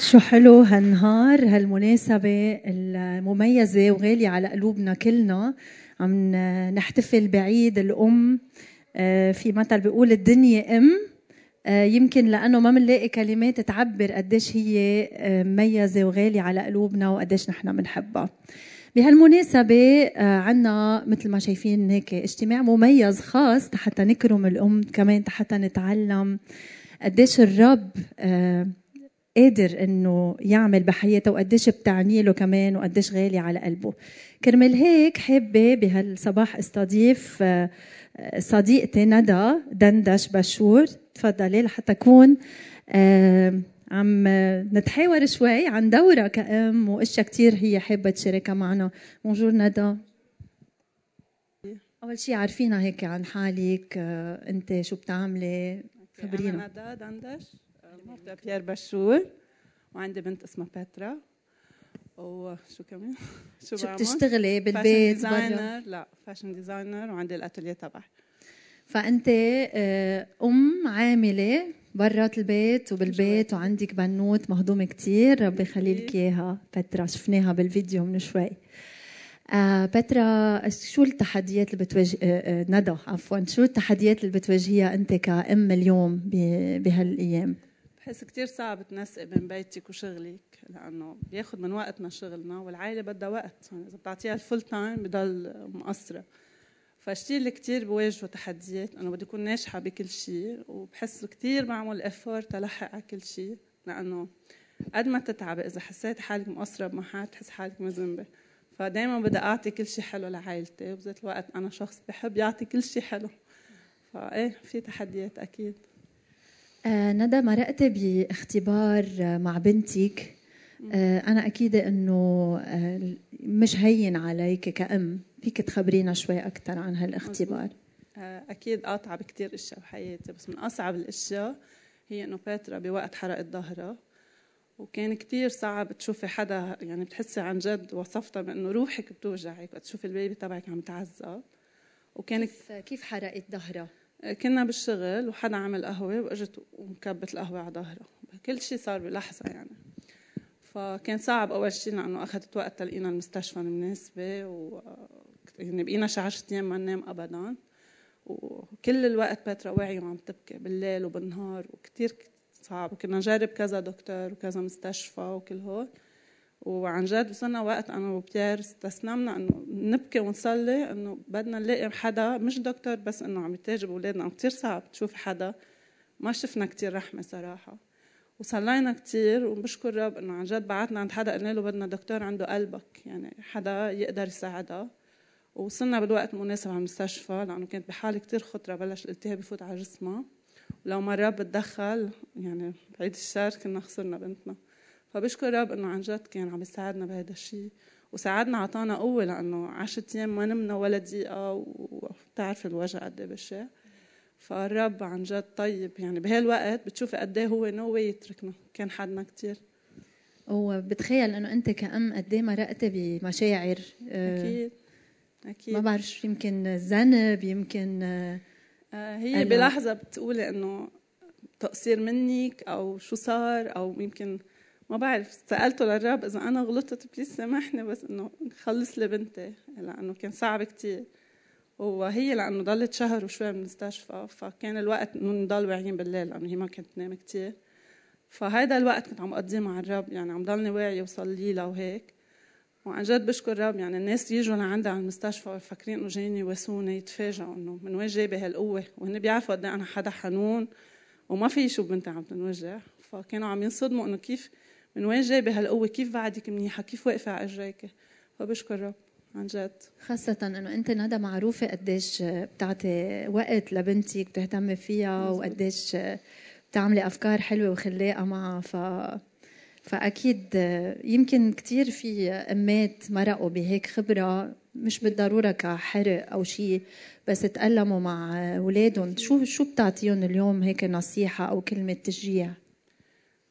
شو حلو هالنهار هالمناسبة المميزة وغالية على قلوبنا كلنا. عم نحتفل بعيد الأم آه، في مثل بيقول الدنيا أم. آه، يمكن لأنه ما بنلاقي كلمات تعبر قديش هي آه، مميزة وغالية على قلوبنا وقديش نحن بنحبها. بهالمناسبة عنا مثل ما شايفين هيك اجتماع مميز خاص حتى نكرم الأم كمان حتى نتعلم قديش الرب قادر إنه يعمل بحياته وقديش بتعني له كمان وقديش غالي على قلبه. كرمال هيك حابة بهالصباح استضيف آه، صديقتي ندى دندش بشور. تفضلي لحتى اكون آه، عم نتحاور شوي عن دورها كأم وأشياء كثير هي حابة تشاركها معنا. بونجور ندى أول شيء عارفينا هيك عن حالك آه، أنت شو بتعملي؟ خبرينا. ندى دندش. مرت بيير بشور وعندي بنت اسمها باترا وشو كمان؟ شو, شو بتشتغلي بالبيت designer لا fashion designer وعندي ال atelier تبعي. فأنت آه، أم عاملة برات البيت وبالبيت وعندك بنوت مهضومة كثير ربي يخلي لك إياها بترا. شفناها بالفيديو من شوي. آه بترا شو التحديات اللي بتواجه آه آه ندى عفوا. شو التحديات اللي بتواجهيها أنت كأم اليوم بهالأيام؟ بحس كتير صعب تنسقي بين بيتك وشغلك لأنه بياخذ من وقتنا شغلنا والعائلة بدها وقت. يعني إذا بتعطيها ال full time بضل مقصرة. فالشي اللي كتير بواجهوا تحديات إنه بدي أكون ناجحة بكل شيء وبحس كتير بعمل effort تلحق على كل شيء لأنه قد ما تتعبي إذا حسيت حالك مقصرة بمحل تحس حالك مذنبه فدايما بدي أعطي كل شيء حلو لعائلتي وبذات الوقت أنا شخص بحب يعطي كل شيء حلو. فايه في تحديات أكيد. آه ندى مرقت باختبار مع بنتك. آه أنا أكيدة أنه آه مش هين عليك كأم. فيك تخبرينا شوي أكثر عن هالاختبار. آه أكيد قاطعة بكثير أشياء بحياتي بس من أصعب الأشياء هي أنه باترا بوقت حرقت ظهرها. وكان كتير صعب تشوفي حدا يعني بتحسي عن جد وصفتها بأنه روحك بتوجعك وقت تشوفي البيبي تبعك عم تعذب وكان كيف, كيف حرقت ظهرها؟ كنا بالشغل وحدا عمل قهوة وإجت ومكبت القهوة على ظهرها كل شيء صار بلحظة يعني. فكان صعب أول شيء لأنه أخذت وقت تلقينا المستشفى المناسبة و يعني بقينا شي 10 أيام ما ننام أبدا. وكل الوقت باترا واعية وعم تبكي بالليل وبالنهار وكتير صعب. وكنا نجرب كذا دكتور وكذا مستشفى وكل هول. وعن جد وصلنا وقت أنا وبيير استسلمنا إنه نبكي ونصلي إنه بدنا نلاقي حدا مش دكتور بس إنه عم يتاجر بأولادنا كثير صعب تشوف حدا. ما شفنا كثير رحمة صراحة. وصلينا كثير وبشكر رب إنه عن جد بعتنا عند حدا قلنا له بدنا دكتور عنده قلبك يعني حدا يقدر يساعدها ووصلنا بالوقت المناسب على المستشفى لأنه كانت بحالة كثير خطرة بلش الالتهاب يفوت على جسمها ولو ما الرب تدخل يعني بعيد الشر كنا خسرنا بنتنا. فبشكر رب إنه عن جد كان عم يساعدنا بهذا الشيء وساعدنا عطانا قوة لأنه 10 أيام ما نمنا ولا دقيقة وبتعرف الوجع قد إيه بشع. فالرب عن جد طيب يعني بهالوقت بتشوفي قد إيه هو no يتركنا. كان حدنا كثير وبتخيل إنه أنت كأم قد إيه مرقتي بمشاعر آه، أكيد أكيد. ما بعرف يمكن ذنب يمكن آه هي بلحظة بتقولي إنه تقصير منك أو شو صار أو يمكن ما بعرف سألته للرب إذا أنا غلطت please سامحني بس إنه خلص لي بنتي لأنه كان صعب كتير. وهي لأنه ضلت شهر وشوي بالمستشفى فكان الوقت إنه نضل واعيين بالليل لأنه هي ما كانت تنام كتير. فهذا الوقت كنت عم أقضيه مع الرب يعني عم ضلني واعية وصلي لها وهيك وعن جد بشكر الرب يعني الناس يجوا لعندها على المستشفى فاكرين إنه جايين يواسوني يتفاجئوا إنه من وين جايبة هالقوة. وهن بيعرفوا قد إيه أنا حدا حنون وما في شو بنتي عم تنوجع. فكانوا عم ينصدموا إنه كيف من وين جايبة هالقوة؟ كيف بعدك منيحة؟ كيف واقفة على أجريك؟ فبشكر رب عن جد. خاصة إنه أنت ندى معروفة قديش بتعطي وقت لبنتك بتهتمي فيها وقديش بتعملي أفكار حلوة وخلاقة معها. ف فأكيد يمكن كثير في أمات مرقوا بهيك خبرة مش بالضرورة كحرق أو شيء بس تألموا مع أولادهم. شو شو بتعطيهم اليوم هيك نصيحة أو كلمة تشجيع؟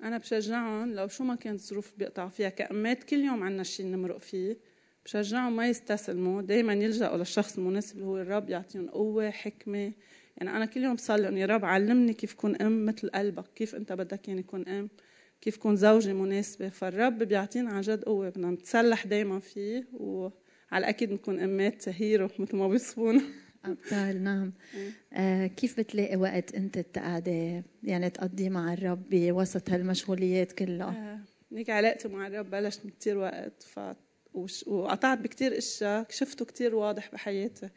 أنا بشجعهم لو شو ما كانت الظروف بيقطعوا فيها كأمات كل يوم عنا شيء نمرق فيه بشجعهم ما يستسلموا. دائما يلجأوا للشخص المناسب اللي هو الرب يعطيهم قوة حكمة. يعني أنا كل يوم بصلي إنه يا رب علمني كيف كون أم مثل قلبك كيف أنت بدك يعني يكون أم كيف كون زوجة مناسبة. فالرب بيعطينا عن جد قوة بدنا نتسلح دايما فيه وعلى الأكيد نكون أمات هيرو مثل ما بيوصفونا أبطال نعم. آه كيف بتلاقي وقت أنت تقعدي؟ يعني تقضي مع الرب بوسط هالمشغوليات كلها؟ آه علاقتي مع الرب بلشت من كتير وقت ف وقطعت بكتير أشياء شفته كتير واضح بحياتي.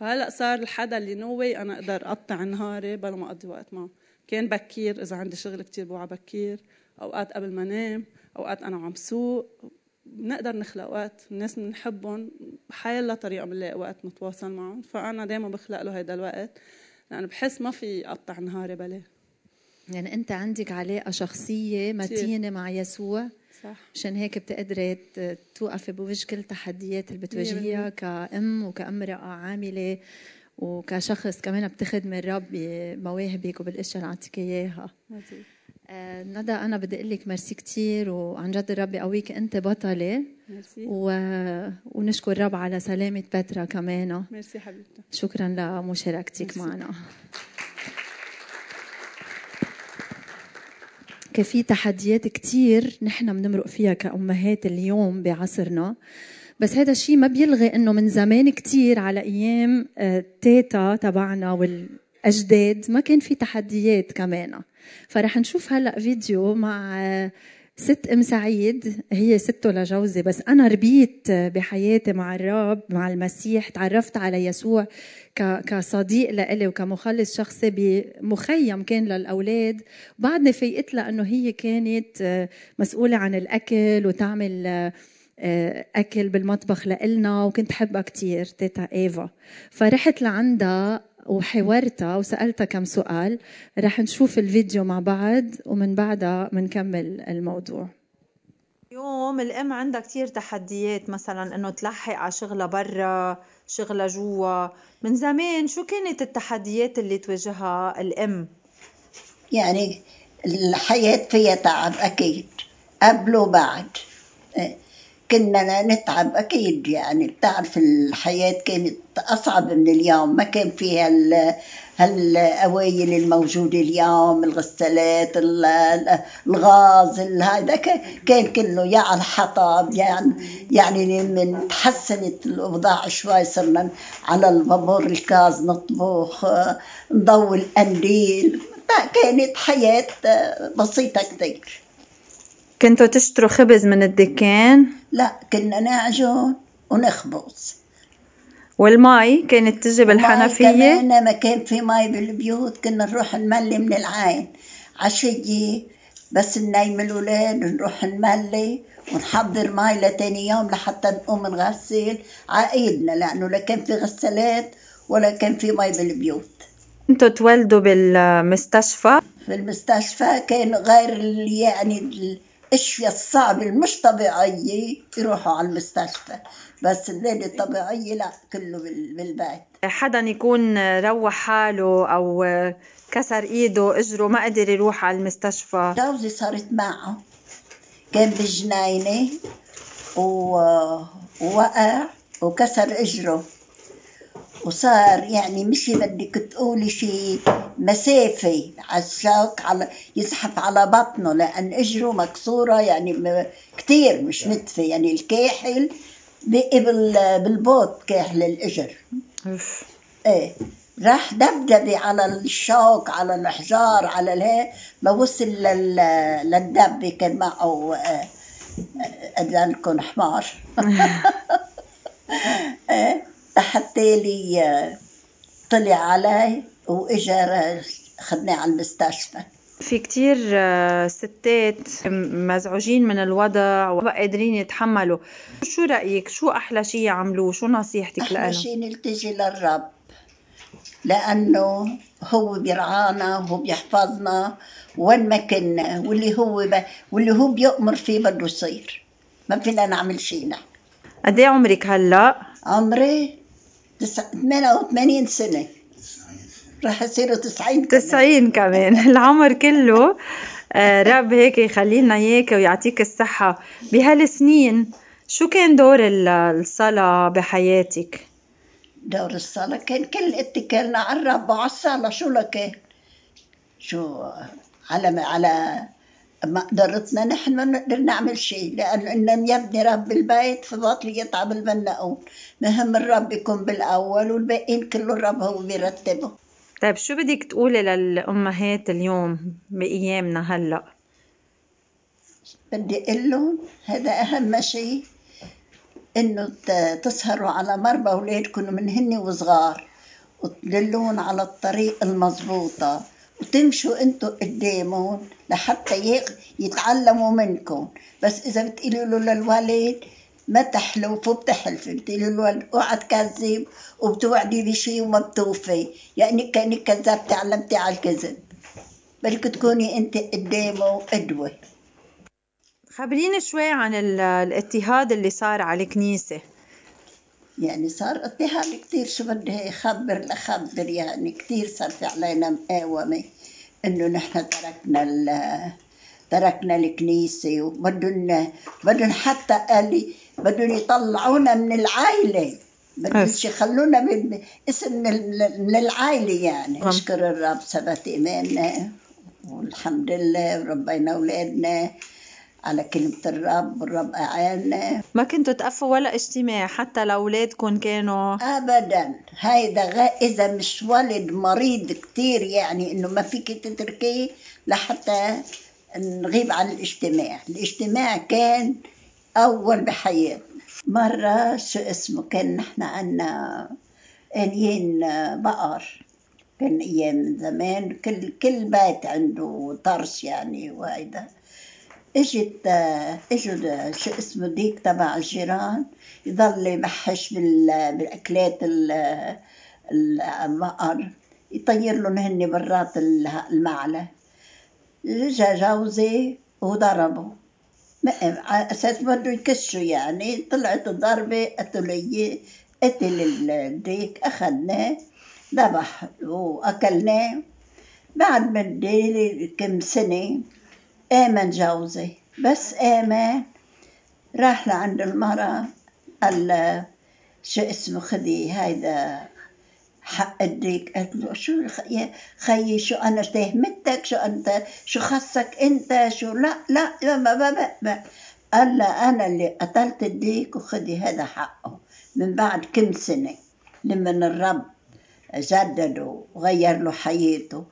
فهلأ صار الحدا اللي no way أنا أقدر أقطع نهاري بلا ما أقضي وقت معه. كان بكير إذا عندي شغل كتير بوعى بكير أوقات قبل ما أنام أوقات أنا وعم سوق بنقدر نخلق وقت الناس بنحبهم الله طريقة بنلاقي وقت نتواصل معهم. فأنا دائما بخلق له هذا الوقت لأنه بحس ما في اقطع نهاري بلا. يعني أنت عندك علاقة شخصية متينة مع يسوع. صح. مشان هيك بتقدري توقفي بوجه كل التحديات اللي بتواجهيها كأم وكأمرأة عاملة وكشخص كمان بتخدمي الرب بمواهبك وبالأشياء اللي عطيك إياها. آه ندى أنا بدي أقول لك ميرسي كثير وعن جد الرب يقويك أنت بطلة. ميرسي. و... ونشكر الرب على سلامة بترا كمان. ميرسي حبيبتي. شكرا لمشاركتك معنا. في تحديات كتير نحن بنمرق فيها كأمهات اليوم بعصرنا. بس هذا الشيء ما بيلغي إنه من زمان كتير على أيام آه، تيتا تبعنا والاجداد ما كان في تحديات كمان. فرح نشوف هلأ فيديو مع آه، ست أم سعيد هي سته لجوزي بس أنا ربيت بحياتي مع الرب مع المسيح. تعرفت على يسوع كصديق لإلي وكمخلص شخصي بمخيم كان للأولاد. بعدني فيقت لها انه هي كانت آه، مسؤولة عن الأكل وتعمل آه، أكل بالمطبخ لإلنا وكنت حبها كثير تيتا إيفا. فرحت لعندها وحورتها وسألتها كم سؤال رح نشوف الفيديو مع بعض ومن بعدها بنكمل الموضوع. اليوم الأم عندها كتير تحديات مثلا إنه تلحق على شغلها برا شغلها جوا. من زمان شو كانت التحديات اللي تواجهها الأم؟ يعني الحياة فيها تعب أكيد. قبل وبعد. كنا نتعب أكيد يعني. بتعرف الحياة كانت أصعب من اليوم ما كان فيها هالأوايل الموجودة اليوم الغسالات الغاز هذا كان كله يا على الحطب يعني يعني من تحسنت الأوضاع شوي صرنا على البابور الكاز نطبخ نضوي القنديل كانت حياة بسيطة كتير. كنتوا تشتروا خبز من الدكان؟ لا كنا نعجن ونخبز والمي كانت تجي بالحنفية؟ كمان ما كان في مي بالبيوت كنا نروح نملي من العين عشية بس ننيم الأولاد نروح نملي ونحضر مي لتاني يوم لحتى نقوم نغسل عايدنا لأنه لا كان في غسالات ولا كان في مي بالبيوت أنتوا تولدوا بالمستشفى؟ في المستشفى كان غير يعني الاشياء الصعبة المش طبيعية يروحوا على المستشفى. بس الليلة الطبيعية لا كله بالبيت. حدا يكون روح حاله أو كسر إيده إجره ما قدر يروح على المستشفى. جوزي صارت معه. كان بالجناينة ووقع وكسر إجره. وصار يعني مشي بدك تقولي شي مسافة على الشوك على يزحف على بطنه لأن إجره مكسورة يعني كتير مش نتفة يعني الكاحل بقي بالبوط كاحل الإجر. إيه. راح دبدبي على الشوك على الحجار على الهي لوصل للدب كان معه أذنكم حمار. إيه. حتى لي طلع علي وإجا خدناه على المستشفى. في كتير آه، ستات مزعوجين من الوضع وما قادرين يتحملوا. شو رأيك؟ شو أحلى شيء يعملوه؟ شو نصيحتك لهم أحلى شيء نلتجي للرب لأنه هو بيرعانا وهو بيحفظنا وين ما كنا واللي هو ب... واللي هو بيأمر فيه بده يصير. ما فينا نعمل شيء نحن. قد إيه عمرك هلأ؟ عمري 88 سنة. راح يصيروا 90 كمان. 90 كمان. العمر كله آه، رب هيك يخلي لنا اياك ويعطيك الصحة. بهالسنين شو كان دور الصلاة بحياتك؟ دور الصلاة كان كل اتكالنا على الرب وعلى الصلاة. شو لكان؟ شو على على ما قدرتنا نحن ما نقدر نعمل شيء لأنه إن لم يبني رب البيت فباطل يتعب البناؤون مهم الرب يكون بالأول والباقيين كله الرب هو بيرتبه. طيب شو بدك تقولي للأمهات اليوم بأيامنا هلأ؟ بدي أقول لهم هذا أهم شيء إنه تسهروا على مربى أولادكم من هن وصغار وتدلون على الطريق المضبوطة. وتمشوا أنتوا قدامهم لحتى يتعلموا منكم. بس إذا بتقولوا له للولد ما تحلف وبتحلفي بتقولي له أوعى تكذب وبتوعدي بشيء وما بتوفي. يعني كأنك كذبتي علمتي على الكذب. بدك تكوني انت قدامه قدوة. خبريني شوي عن الاضطهاد اللي صار على الكنيسة. يعني صار اضطهاد كثير شو بدي خبر لخبر يعني كثير صار في علينا مقاومة إنه نحن تركنا تركنا الكنيسة وبدهم بدهم حتى قال بدهم يطلعونا من العائلة بدهم يخلونا باسم من العائلة يعني. نشكر الرب ثبت إيماننا والحمد لله وربينا أولادنا على كلمة الرب والرب أعاننا. ما كنتوا تقفوا ولا اجتماع حتى لأولادكم كانوا؟ أبدا. هيدا غ... إذا مش ولد مريض كتير يعني إنه ما فيك تتركيه لحتى نغيب عن الاجتماع. الاجتماع كان أول بحياتنا. مرة شو اسمه كان نحن عنا انيين بقر. كان أيام زمان. كل كل بيت عنده طرش يعني وهيدا. إجت اجوا شو اسمه ديك تبع الجيران يضل يبحش بالأكلات البقر يطير لهم هن برات المعلى جا جوزي وضربه. على أساس بده يكشوا يعني. طلعت الضربة قتلية قتل الديك أخذناه ذبح وأكلناه. بعد مدة كم سنة آمن جوزي. بس آمن. راح لعند المرأة قال شو اسمه خذي هيدا حق الديك. قالت له شو خيي شو أنا تهمتك؟ شو أنت؟ شو خصك أنت؟ شو؟ لا لا ما ما ما. قال لا أنا اللي قتلت الديك وخذي هذا حقه. من بعد كم سنة لما الرب جدده وغير له حياته.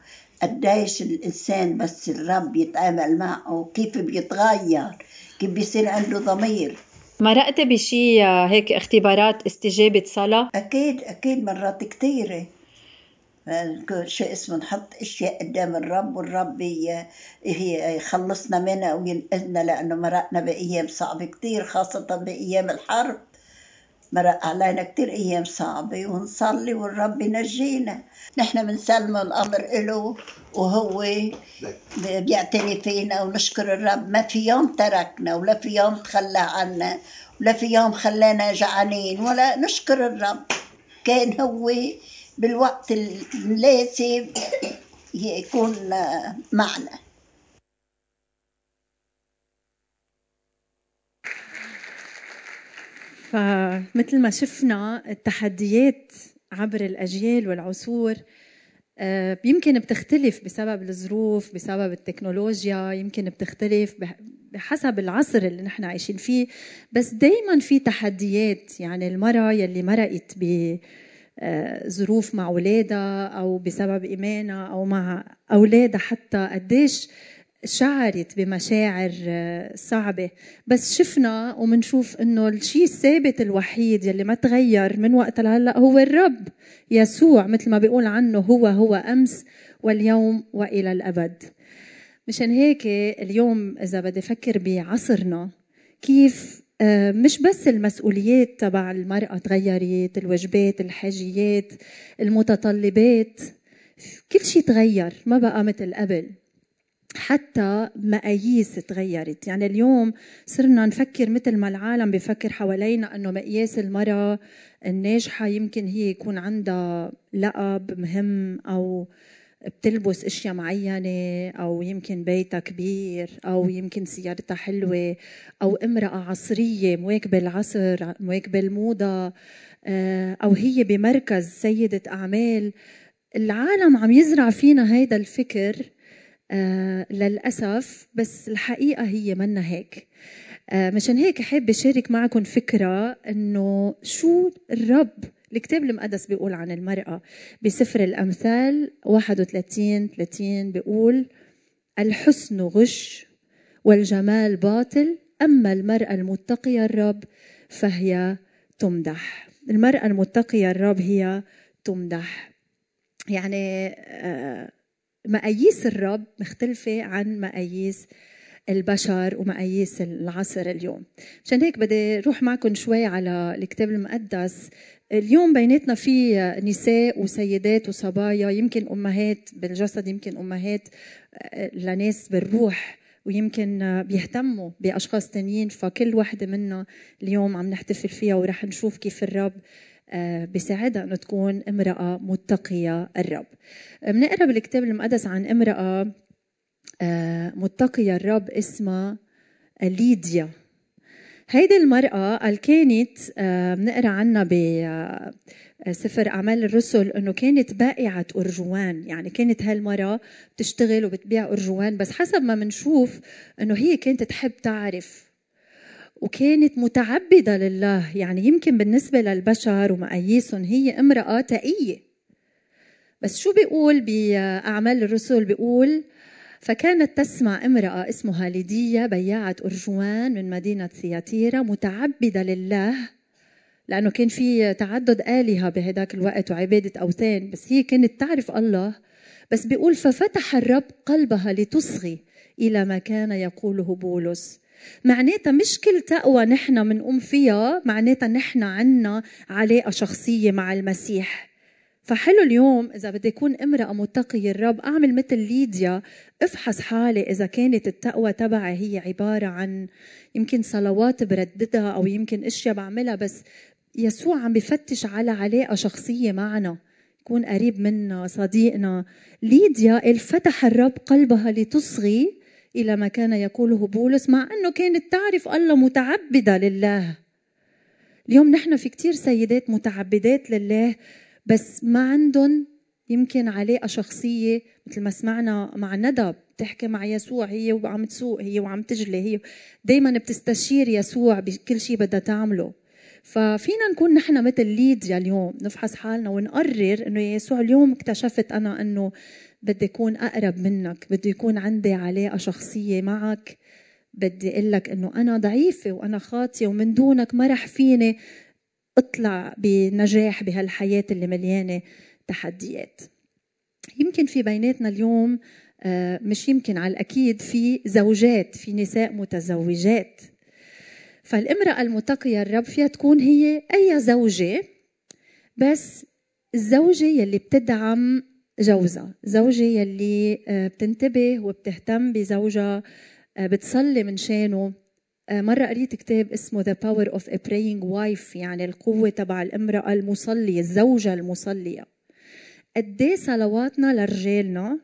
قديش الإنسان بس الرب يتعامل معه كيف بيتغير كيف بيصير عنده ضمير. مرقت بشي هيك اختبارات استجابة صلاة؟ أكيد أكيد مرات كثيرة شو اسمه نحط أشياء قدام الرب والرب يخلصنا منها وينقذنا لأنه مرقنا بأيام صعبة كثير خاصة بأيام الحرب. مرق علينا كتير أيام صعبة ونصلي والرب ينجينا. نحن بنسلم الأمر إله وهو بيعتني فينا ونشكر الرب. ما في يوم تركنا ولا في يوم تخلى عنا ولا في يوم خلانا جعانين ولا نشكر الرب. كان هو بالوقت المناسب يكون معنا. فمثل ما شفنا التحديات عبر الأجيال والعصور آه، يمكن بتختلف بسبب الظروف بسبب التكنولوجيا يمكن بتختلف بحسب العصر اللي نحن عايشين فيه. بس دايما في تحديات يعني المرأة يلي مرقت ب آه، ظروف مع أولادها أو بسبب إيمانها أو مع أولادها حتى قديش شعرت بمشاعر آه، صعبة. بس شفنا ومنشوف إنه الشيء الثابت الوحيد يلي ما تغير من وقت لهلأ هو الرب يسوع مثل ما بيقول عنه هو هو أمس واليوم وإلى الأبد. مشان هيك اليوم إذا بدي أفكر بعصرنا كيف آه، مش بس المسؤوليات تبع المرأة تغيرت الواجبات الحاجيات المتطلبات كل شيء تغير ما بقى مثل قبل. حتى مقاييس تغيرت. يعني اليوم صرنا نفكر مثل ما العالم بفكر حوالينا إنه مقياس المرأة الناجحة يمكن هي يكون عندها لقب مهم أو بتلبس أشياء معينة أو يمكن بيتها كبير أو يمكن سيارتها حلوة أو امرأة عصرية مواكبة العصر مواكبة الموضة آه، أو هي بمركز سيدة أعمال. العالم عم يزرع فينا هيدا الفكر آه للأسف بس الحقيقة هي منا هيك. آه مشان هيك حابة شارك معكم فكرة إنه شو الرب الكتاب المقدس بيقول عن المرأة. بسفر الأمثال 31 30 بيقول الحسن غش والجمال باطل أما المرأة المتقية الرب فهي تمدح. المرأة المتقية الرب هي تمدح. يعني آه، مقاييس الرب مختلفة عن مقاييس البشر ومقاييس العصر اليوم. عشان هيك بدي أروح معكم شوي على الكتاب المقدس. اليوم بيناتنا في نساء وسيدات وصبايا يمكن أمهات بالجسد يمكن أمهات آه، لناس بالروح ويمكن بيهتموا بأشخاص تانيين. فكل وحده منا اليوم عم نحتفل فيها ورح نشوف كيف الرب بيساعدها إنه تكون امرأة متقية الرب. بنقرا بالكتاب المقدس عن امرأة آه، متقية الرب اسمها ليديا. هيدي المرأة قال كانت آه، بنقرأ عنها بسفر أعمال الرسل إنه كانت بائعة أرجوان، يعني كانت هالمرأة بتشتغل وبتبيع أرجوان، بس حسب ما بنشوف إنه هي كانت تحب تعرف وكانت متعبدة لله. يعني يمكن بالنسبة للبشر ومقاييسهم هي امرأة تقية. بس شو بيقول بأعمال الرسل؟ بيقول فكانت تسمع امرأة اسمها ليدية بياعة أرجوان من مدينة ثياتيرا متعبدة لله لأنه كان في تعدد آلهة بهداك الوقت وعبادة أوثان بس هي كانت تعرف الله. بس بيقول ففتح الرب قلبها لتصغي إلى ما كان يقوله بولس. معناتها مش كل تقوى نحن بنقوم فيها معناتها نحن عنا علاقة شخصية مع المسيح. فحلو اليوم إذا بدي أكون امرأة متقية الرب أعمل مثل ليديا. افحص حالي إذا كانت التقوى تبعي هي عبارة عن يمكن صلوات برددها أو يمكن أشياء بعملها بس يسوع عم بفتش على علاقة شخصية معنا. يكون قريب منا صديقنا. ليديا فتح الرب قلبها لتصغي. إلى ما كان يقوله بولس مع أنه كانت تعرف الله متعبدة لله. اليوم نحن في كتير سيدات متعبدات لله بس ما عندهم يمكن علاقة شخصية مثل ما سمعنا مع ندى بتحكي مع يسوع هي وعم تسوق هي وعم تجلي هي دايما بتستشير يسوع بكل شيء بدها تعمله. ففينا نكون نحن مثل ليديا اليوم نفحص حالنا ونقرر إنه يا يسوع اليوم اكتشفت أنا أنه بدي أكون أقرب منك بدي يكون عندي علاقة شخصية معك. بدي أقول لك إنه أنا ضعيفة وأنا خاطية ومن دونك ما رح فيني أطلع بنجاح بهالحياة اللي مليانة تحديات. يمكن في بيناتنا اليوم آه، مش يمكن على الأكيد في زوجات في نساء متزوجات. فالامرأة المتقية الرب فيها تكون هي أي زوجة بس الزوجة يلي بتدعم جوزها زوجة يلي آه، بتنتبه وبتهتم بزوجها آه، بتصلي من شانه. آه، مرة قريت كتاب اسمه The Power of a Praying Wife يعني القوة تبع الامرأة المصلية الزوجة المصلية. قد إيه صلواتنا لرجالنا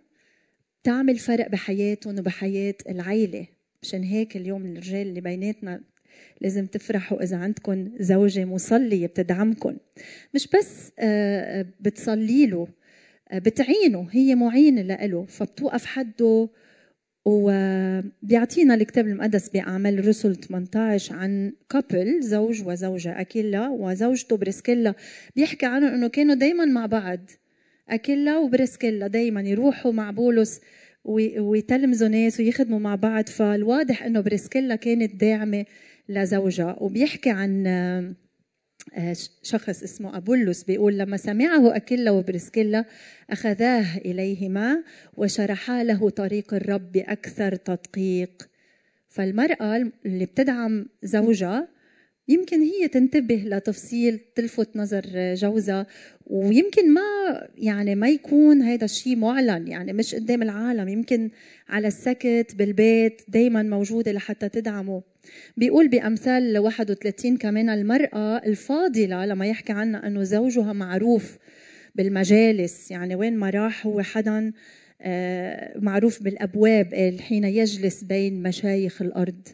بتعمل فرق بحياتهم وبحياة العيلة؟ مشان هيك اليوم الرجال اللي بيناتنا لازم تفرحوا إذا عندكم زوجة مصلية بتدعمكم مش بس بتصلي له بتعينه هي معينة لإله فبتوقف حده وبيعطينا الكتاب المقدس بأعمال الرسل 18 عن couple زوج وزوجة أكيلا وزوجته بريسكيلا بيحكي عنهم إنه كانوا دايما مع بعض أكيلا وبريسكيلا دايما يروحوا مع بولس ويتلمذوا ناس ويخدموا مع بعض. فالواضح إنه بريسكيلا كانت داعمة لزوجها. وبيحكي عن شخص اسمه أبولس بيقول لما سمعه أكيلا وبرسكيلا أخذاه إليهما وشرحا له طريق الرب بأكثر تدقيق. فالمرأة اللي بتدعم زوجها يمكن هي تنتبه لتفصيل تلفت نظر جوزها ويمكن ما يعني ما يكون هذا الشيء معلن. يعني مش قدام العالم يمكن على السكت بالبيت دايما موجودة لحتى تدعمه. بيقول بأمثال 31 كمان المرأة الفاضلة لما يحكي عنها أنه زوجها معروف بالمجالس. يعني وين ما راح هو حدا آه، معروف بالأبواب حين يجلس بين مشايخ الأرض.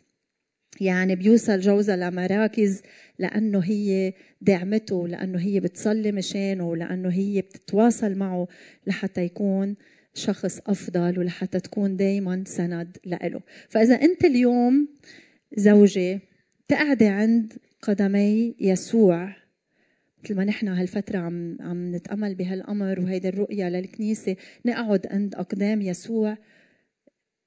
يعني بيوصل جوزها لمراكز لأنه هي دعمته لأنه هي بتصلي مشانه لأنه هي بتتواصل معه لحتى يكون شخص أفضل ولحتى تكون دائما سند لإله. فإذا أنت اليوم زوجة تقعدي عند قدمي يسوع مثل ما نحن هالفترة عم عم نتأمل بهالأمر وهيدي الرؤية للكنيسة نقعد عند أقدام يسوع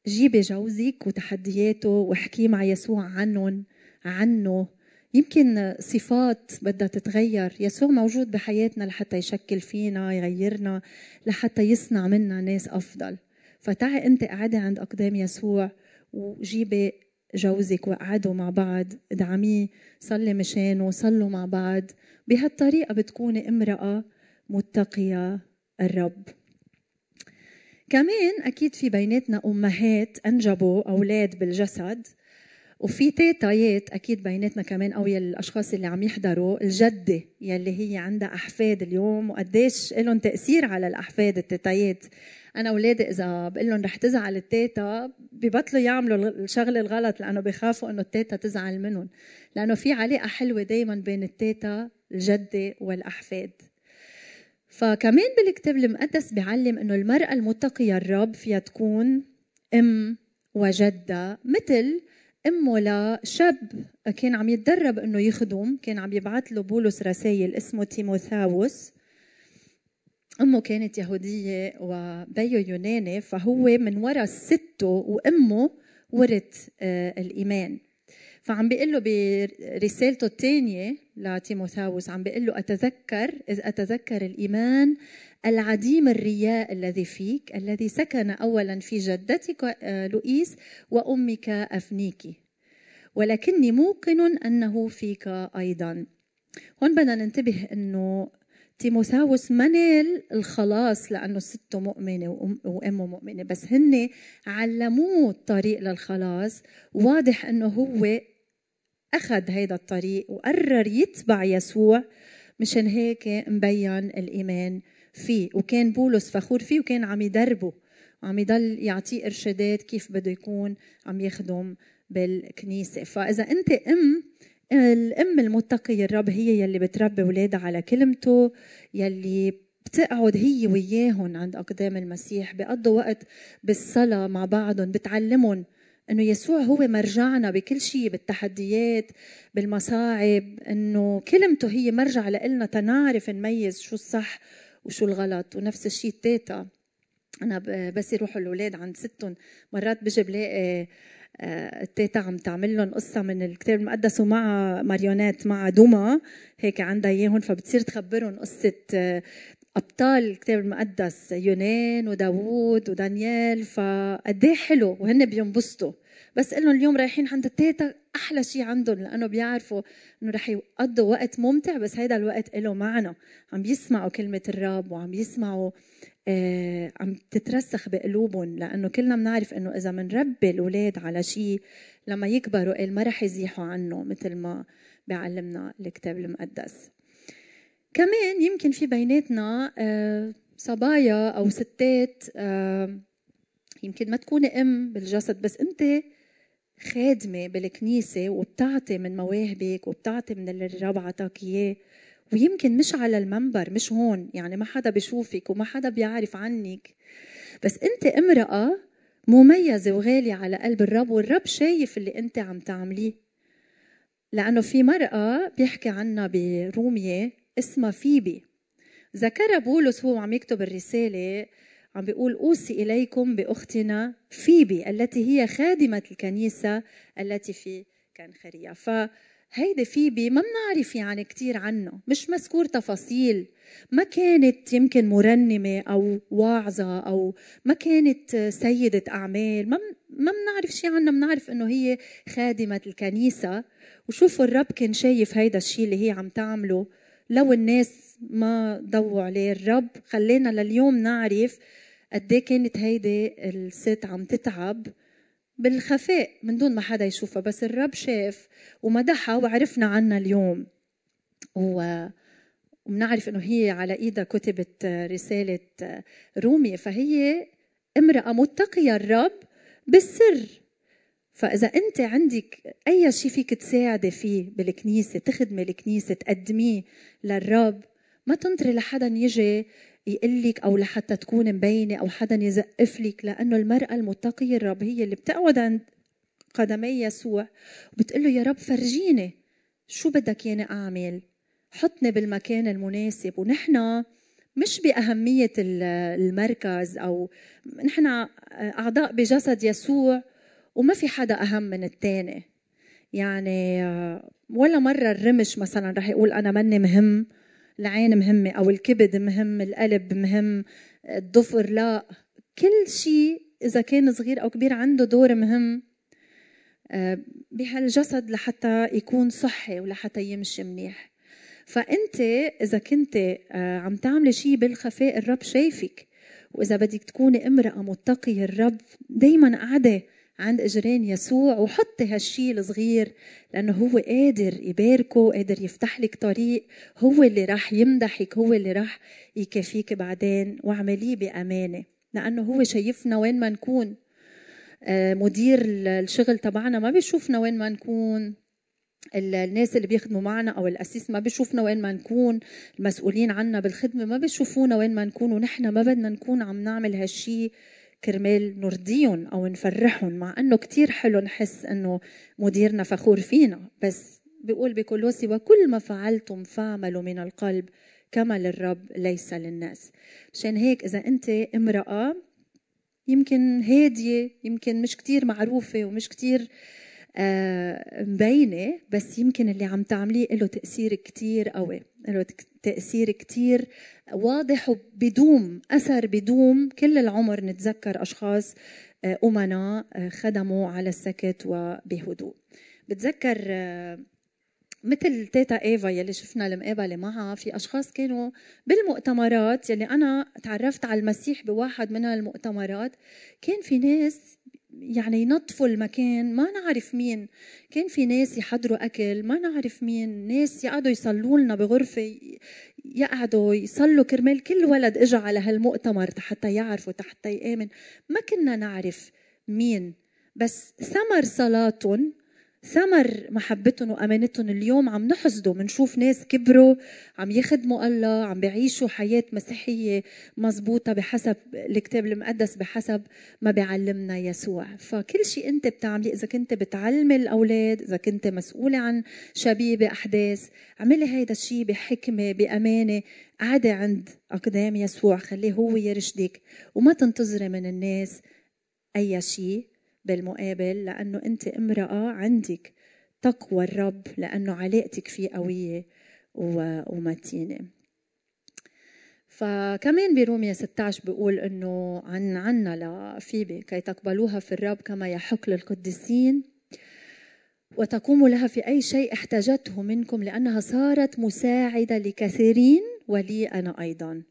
جيبي جوزك وتحدياته واحكي مع يسوع عنهم عنه. يمكن صفات بدها تتغير. يسوع موجود بحياتنا لحتى يشكل فينا يغيرنا لحتى يصنع منا ناس أفضل. فتعي أنت قاعدة عند أقدام يسوع وجيبي جوزك وقعدوا مع بعض. ادعميه صلي مشانه صلوا مع بعض. بهالطريقة بتكوني امرأة متقية الرب. كمان أكيد في بيناتنا أمهات أنجبوا أولاد بالجسد وفي تيتايات أكيد بيناتنا كمان أو الأشخاص اللي عم يحضروا الجدة يلي هي عندها أحفاد اليوم وقديش لهم تأثير على الأحفاد التيتايات. أنا أولادي إذا بقول لهم رح تزعل التيتا ببطلوا يعملوا الشغله الغلط لأنه بخافوا إنه التيتا تزعل منهم لأنه في علاقه حلوة دائما بين التيتا الجدة والأحفاد. فكمان بالكتاب المقدس بيعلم إنه المرأة المتقية الرب فيها تكون أم وجدة مثل أمه لشاب كان عم يتدرب إنه يخدم كان عم يبعث له بولس رسائل اسمه تيموثاوس. أمه كانت يهودية وبيه يوناني فهو من وراء سته وأمه ورث آه، الإيمان. فعم بيقول له برسالته الثانية لتيموثاوس عم بيقول له أتذكر إذ أتذكر الإيمان العديم الرياء الذي فيك الذي سكن اولا في جدتك آه، لؤيس وأمك افنيكي ولكني موقن أنه فيك أيضا. هون بدنا ننتبه إنه تيموثاوس ما نال الخلاص لأنه سته مؤمنة وأمه مؤمنة بس هن علموه الطريق للخلاص. واضح إنه هو أخذ هيدا الطريق وقرر يتبع يسوع. مشان هيك مبين الإيمان فيه. وكان بولس فخور فيه وكان عم يدربه. وعم يضل يعطيه إرشادات كيف بده يكون عم يخدم بالكنيسة. فإذا أنت أم الأم المتقية الرب هي يلي بتربي أولادها على كلمته يلي بتقعد هي وياهم عند أقدام المسيح بيقضوا وقت بالصلاة مع بعضهم بتعلمهم إنه يسوع هو مرجعنا بكل شيء بالتحديات بالمصاعب إنه كلمته هي مرجع لنا تنعرف نميز شو الصح وشو الغلط ونفس الشيء التيتا أنا بس يروحوا الأولاد عند ستهم مرات بجي بلاقي التيتا عم تعمل لهم قصة من الكتاب المقدس ومع ماريونات مع دوما. هيك عندها إياهم فبتصير تخبرهم قصة آه، أبطال الكتاب المقدس يونان وداوود ودانيال. فقد حلو وهن بينبسطوا. بس لهم اليوم رايحين عند التيتا أحلى شيء عندهم لأنه بيعرفوا إنه رح يقضوا وقت ممتع بس هيدا الوقت له معنى. عم بيسمعوا كلمة الرب وعم بيسمعوا آه عم تترسخ بقلوبهم لأنه كلنا بنعرف إنه إذا بنربي الأولاد على شيء لما يكبروا ما رح يزيحوا عنه مثل ما بيعلمنا الكتاب المقدس. كمان يمكن في بيناتنا آه صبايا أو ستات آه يمكن ما تكوني أم بالجسد بس أنت خادمة بالكنيسة وبتعطي من مواهبك وبتعطي من اللي الرب عطاك إياه. ويمكن مش على المنبر مش هون يعني ما حدا بيشوفك وما حدا بيعرف عنك. بس أنت امرأة مميزة وغالية على قلب الرب والرب شايف اللي أنت عم تعمليه. لأنه في مرأة بيحكي عنها برومية اسمها فيبي. ذكر بولس هو عم يكتب الرسالة عم بيقول أوصي إليكم بأختنا فيبي التي هي خادمة الكنيسة التي في كنخرية. فهيدي فيبي ما بنعرف يعني كتير عنه مش مذكور تفاصيل. ما كانت يمكن مرنمة أو واعظة أو ما كانت سيدة أعمال. ما ما بنعرف شيء عنها بنعرف إنه هي خادمة الكنيسة. وشوفوا الرب كان شايف هيدا الشيء اللي هي عم تعمله. لو الناس ما ضووا عليه الرب خلينا لليوم نعرف قد إيه كانت هيدي الست عم تتعب بالخفاء من دون ما حدا يشوفها. بس الرب شاف ومدحها وعرفنا عنها اليوم. و وبنعرف إنه هي على إيدها كتبت رسالة رومي. فهي امرأة متقية الرب بالسر. فإذا أنت عندك أي شيء فيك تساعدي فيه بالكنيسة تخدمي الكنيسة تقدميه للرب ما تنطري لحدا يجي يقلك أو لحتى تكون مبينة أو حدا يزقف لك لأنه المرأة المتقية الرب هي اللي بتقعد عند قدمي يسوع وبتقول له يا رب فرجيني شو بدك ياني أعمل؟ حطني بالمكان المناسب. ونحن مش بأهمية المركز أو نحن أعضاء بجسد يسوع وما في حدا أهم من الثاني يعني ولا مرة الرمش مثلا رح يقول أنا مني مهم العين مهمة أو الكبد مهم القلب مهم الضفر لا. كل شيء إذا كان صغير أو كبير عنده دور مهم آه، بهالجسد لحتى يكون صحي ولحتى يمشي منيح. فأنت إذا كنت آه، عم تعملي شيء بالخفاء الرب شايفك. وإذا بدك تكوني امرأة متقية الرب دايما قاعدة عند إجرين يسوع وحطي هالشي الصغير لأنه هو قادر يباركه قادر يفتح لك طريق. هو اللي راح يمدحك هو اللي راح يكافيك بعدين. واعمليه بأمانة. لأنه هو شايفنا وين ما نكون. آه، مدير الشغل تبعنا ما بيشوفنا وين ما نكون. الناس اللي بيخدموا معنا أو الأسيس ما بيشوفنا وين ما نكون. المسؤولين عنا بالخدمة ما بيشوفونا وين ما نكون. ونحن ما بدنا نكون عم نعمل هالشي كرمال نرضيهم أو نفرحهم مع إنه كتير حلو نحس إنه مديرنا فخور فينا. بس بيقول بكولوسي وكل ما فعلتم فاعملوا من القلب كما للرب ليس للناس. مشان هيك إذا أنت امرأة يمكن هادية يمكن مش كتير معروفة ومش كتير آه، مبينة بس يمكن اللي عم تعمليه له تأثير كتير قوي له تأثير كتير واضح وبدوم أثر بدوم. كل العمر نتذكر أشخاص آه، أمنا آه، خدموا على السكت وبهدوء. بتذكر مثل تيتا إيفا يلي شفنا المقابلة معها في أشخاص كانوا بالمؤتمرات يلي أنا تعرفت على المسيح بواحد من المؤتمرات كان في ناس يعني ينظفوا المكان ما نعرف مين. كان في ناس يحضروا أكل ما نعرف مين. ناس يقعدوا يصلوا لنا بغرفة يقعدوا يصلوا كرمال كل ولد اجى على هالمؤتمر حتى يعرفوا حتى يآمن. ما كنا نعرف مين. بس ثمر صلاتهم ثمر محبتهم وأمانتهم اليوم عم نحصده بنشوف ناس كبروا عم يخدموا الله عم بيعيشوا حياة مسيحية مزبوطه بحسب الكتاب المقدس بحسب ما بيعلمنا يسوع. فكل شيء أنت بتعملي إذا كنت بتعلمي الأولاد إذا كنت مسؤوله عن شبيبة أحداث اعملي هيدا الشيء بحكمة بأمانة قعدي عند أقدام يسوع خليه هو يرشدك وما تنتظري من الناس أي شيء. بالمقابل لأنه أنت امرأة عندك تقوى الرب لأنه علاقتك فيه قوية ومتينة. فكمان برومية 16 بيقول إنه عن عنا لفيبي كي تقبلوها في الرب كما يحق للقديسين وتقوموا لها في أي شيء احتاجته منكم لأنها صارت مساعدة لكثيرين ولي أنا أيضا.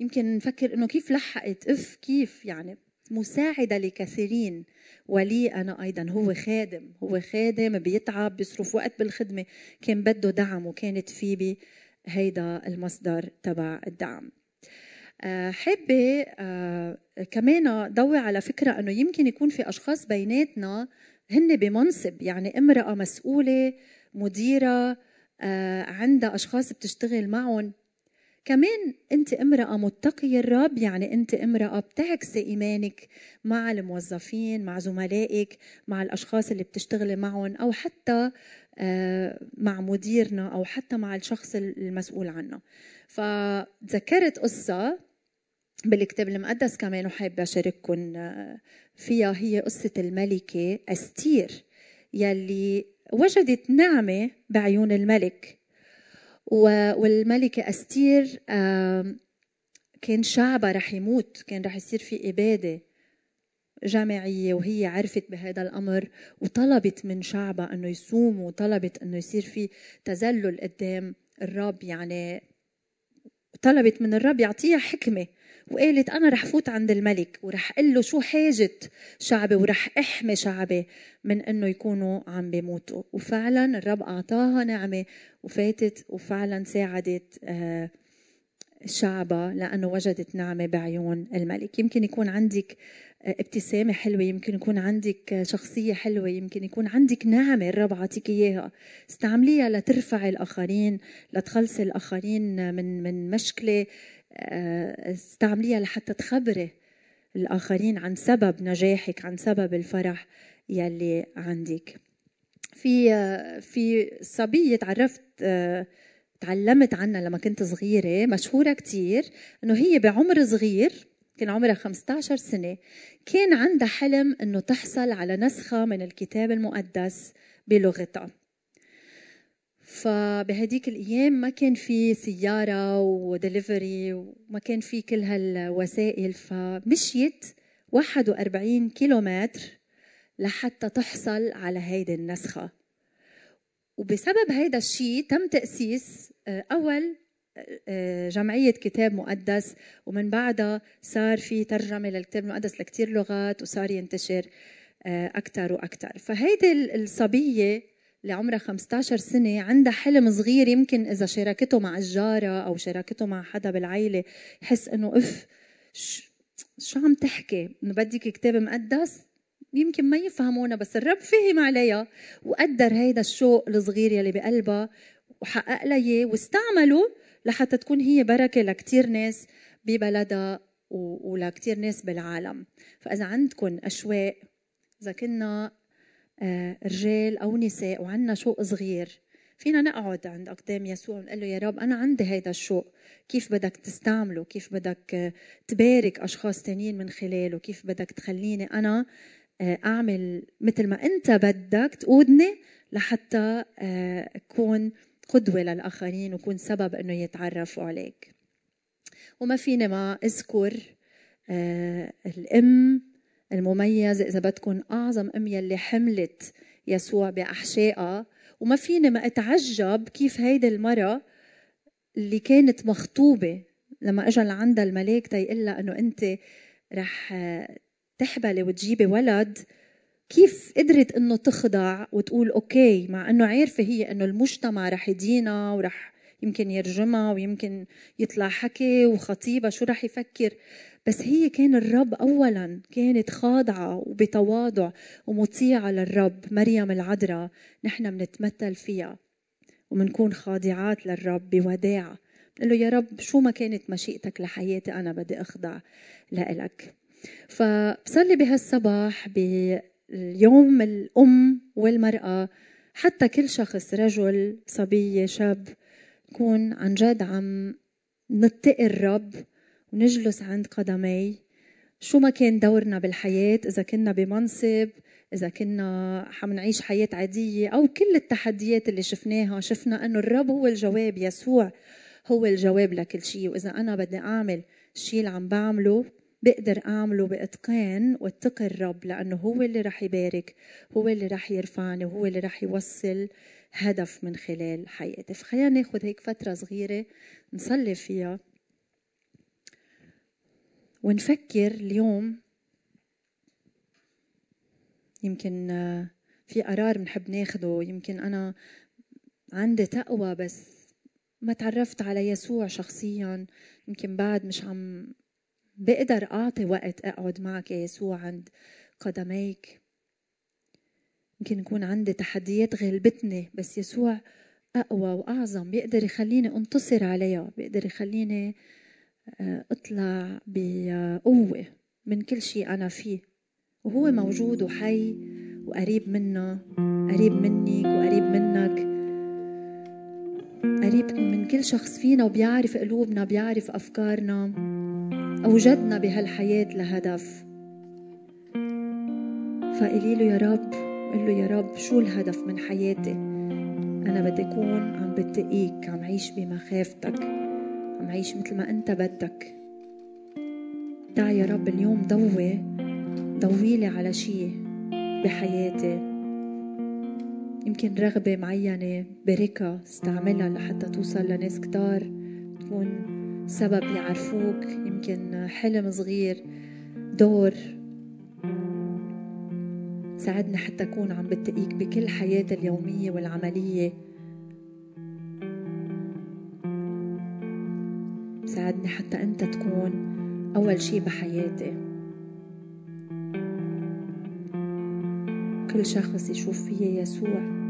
يمكن نفكر إنه كيف لحقت إف كيف يعني. مساعدة لكثيرين. ولي أنا أيضا هو خادم هو خادم بيتعب بيصرف وقت بالخدمة كان بده دعم وكانت فيبي هيدا المصدر تبع الدعم. آه، حابة آه، كمان ضوي على فكرة أنه يمكن يكون في أشخاص بيناتنا هن بمنصب يعني امرأة مسؤولة مديرة آه، عندها أشخاص بتشتغل معهم. كمان أنت امرأة متقية الرب يعني أنت امرأة بتعكسي إيمانك مع الموظفين مع زملائك مع الأشخاص اللي بتشتغلي معهم أو حتى آه، مع مديرنا أو حتى مع الشخص المسؤول عنه. فتذكرت قصة بالكتاب المقدس كمان وحابة أشارككم آه، فيها هي قصة الملكة أستير يلي وجدت نعمة بعيون الملك. والملكة أستير كان شعبها رح يموت كان رح يصير في إبادة جامعية وهي عرفت بهذا الأمر وطلبت من شعبها أنه يصوموا وطلبت أنه يصير في تذلل قدام الرب يعني طلبت من الرب يعطيها حكمة وقالت أنا رح فوت عند الملك ورح أقول له شو حاجة شعبي ورح أحمي شعبي من إنه يكونوا عم بيموتوا. وفعلا الرب أعطاها نعمة وفاتت وفعلا ساعدت آه، شعبها لأنه وجدت نعمة بعيون الملك. يمكن يكون عندك ابتسامة حلوة يمكن يكون عندك شخصية حلوة يمكن يكون عندك نعمة الرب عطيك إياها. استعمليها لترفعي الآخرين لتخلصي الآخرين من من مشكلة. آه، استعمليها لحتى تخبري الآخرين عن سبب نجاحك عن سبب الفرح يلي عندك. في في صبية تعرفت تعلمت عنها لما كنت صغيرة مشهورة كتير إنه هي بعمر صغير كان عمرها 15 سنة كان عندها حلم إنه تحصل على نسخة من الكتاب المقدس بلغتها. فبهديك الأيام ما كان في سيارة ودليفري وما كان في كل هالوسائل فمشيت 41 كيلومتر لحتى تحصل على هيدي النسخة. وبسبب هيدا الشيء تم تأسيس آه، أول جمعية كتاب مقدس ومن بعدها صار في ترجمة للكتاب المقدس لكتير لغات وصار ينتشر آه، أكثر وأكثر فهيدي الصبية اللي عمرها 15 سنة عندها حلم صغير يمكن إذا شاركته مع الجارة أو شاركته مع حدا بالعيلة يحس إنه أف شو عم تحكي؟ إنه بدك كتاب مقدس؟ يمكن ما يفهمونا بس الرب فهم عليها وقدر هيدا الشوق الصغير يلي بقلبها وحقق لها إياه واستعمله لحتى تكون هي بركة لكتير ناس ببلدها ولكتير ناس بالعالم. فإذا عندكم أشواق إذا كنا آه، رجال أو نساء وعندنا شوق صغير فينا نقعد عند أقدام يسوع ونقول له يا رب أنا عندي هيدا الشوق. كيف بدك تستعمله؟ كيف بدك آه، تبارك أشخاص تانيين من خلاله؟ كيف بدك تخليني أنا آه، أعمل مثل ما أنت بدك تقودني لحتى أكون قدوة للآخرين وكون سبب إنه يتعرفوا عليك. وما فيني ما أذكر الأم المميزة إذا بدكم أعظم أم يلي حملت يسوع بأحشائها. وما فيني ما أتعجب كيف هيدي المرة اللي كانت مخطوبة لما اجى لعندها الملاك تيقول إنه أنت رح تحبلي وتجيبي ولد كيف قدرت إنه تخضع وتقول أوكي مع إنه عارفة هي إنه المجتمع رح يدينا ورح يمكن يرجمها ويمكن يطلع حكي وخطيبها شو رح يفكر. بس هي كان الرب اولا كانت خاضعة وبتواضع ومطيعة للرب مريم العذراء نحن بنتمثل فيها ومنكون خاضعات للرب بوداعه بنقول له يا رب شو ما كانت مشيئتك لحياتي أنا بدي أخضع لإلك. فبصلي بهالصباح باليوم الأم والمرأة حتى كل شخص رجل صبيه شاب نكون عن جد عم نتقي الرب ونجلس عند قدمي. شو ما كان دورنا بالحياة إذا كنا بمنصب إذا كنا حنعيش حياة عادية أو كل التحديات اللي شفناها شفنا أنه الرب هو الجواب يسوع هو الجواب لكل شيء. وإذا أنا بدي أعمل الشيء اللي عم بعمله بقدر أعمله بإتقان واتقي الرب لأنه هو اللي رح يبارك هو اللي رح يرفعني وهو اللي رح يوصل هدف من خلال حياتي. فخلينا ناخذ هيك فترة صغيرة نصلي فيها ونفكر اليوم. يمكن آه، في قرار بنحب ناخده. يمكن أنا عندي تقوى بس ما تعرفت على يسوع شخصيا. يمكن بعد مش عم بقدر أعطي وقت أقعد معك يا يسوع عند قدميك؟ يمكن يكون عندي تحديات غلبتني بس يسوع أقوى وأعظم بيقدر يخليني أنتصر عليها بيقدر يخليني آه، أطلع بقوة من كل شيء أنا فيه. وهو موجود وحي وقريب منا قريب منك وقريب منك. قريب من كل شخص فينا وبيعرف قلوبنا بيعرف أفكارنا. أوجدنا بهالحياة لهدف. فقولي له يا رب قل له يا رب شو الهدف من حياتي؟ أنا بدي أكون عم بتقيك عم عيش بمخافتك عم عيش مثل ما أنت بدك. تعا يا رب اليوم ضوي ضويلي على شيء بحياتي. يمكن رغبة معينة بركة استعملها لحتى توصل لناس كتار تكون سبب يعرفوك يمكن حلم صغير دور ساعدني حتى أكون عم بتقيك بكل حياتي اليومية والعملية. ساعدني حتى أنت تكون أول شي بحياتي. كل شخص يشوف فيي يسوع.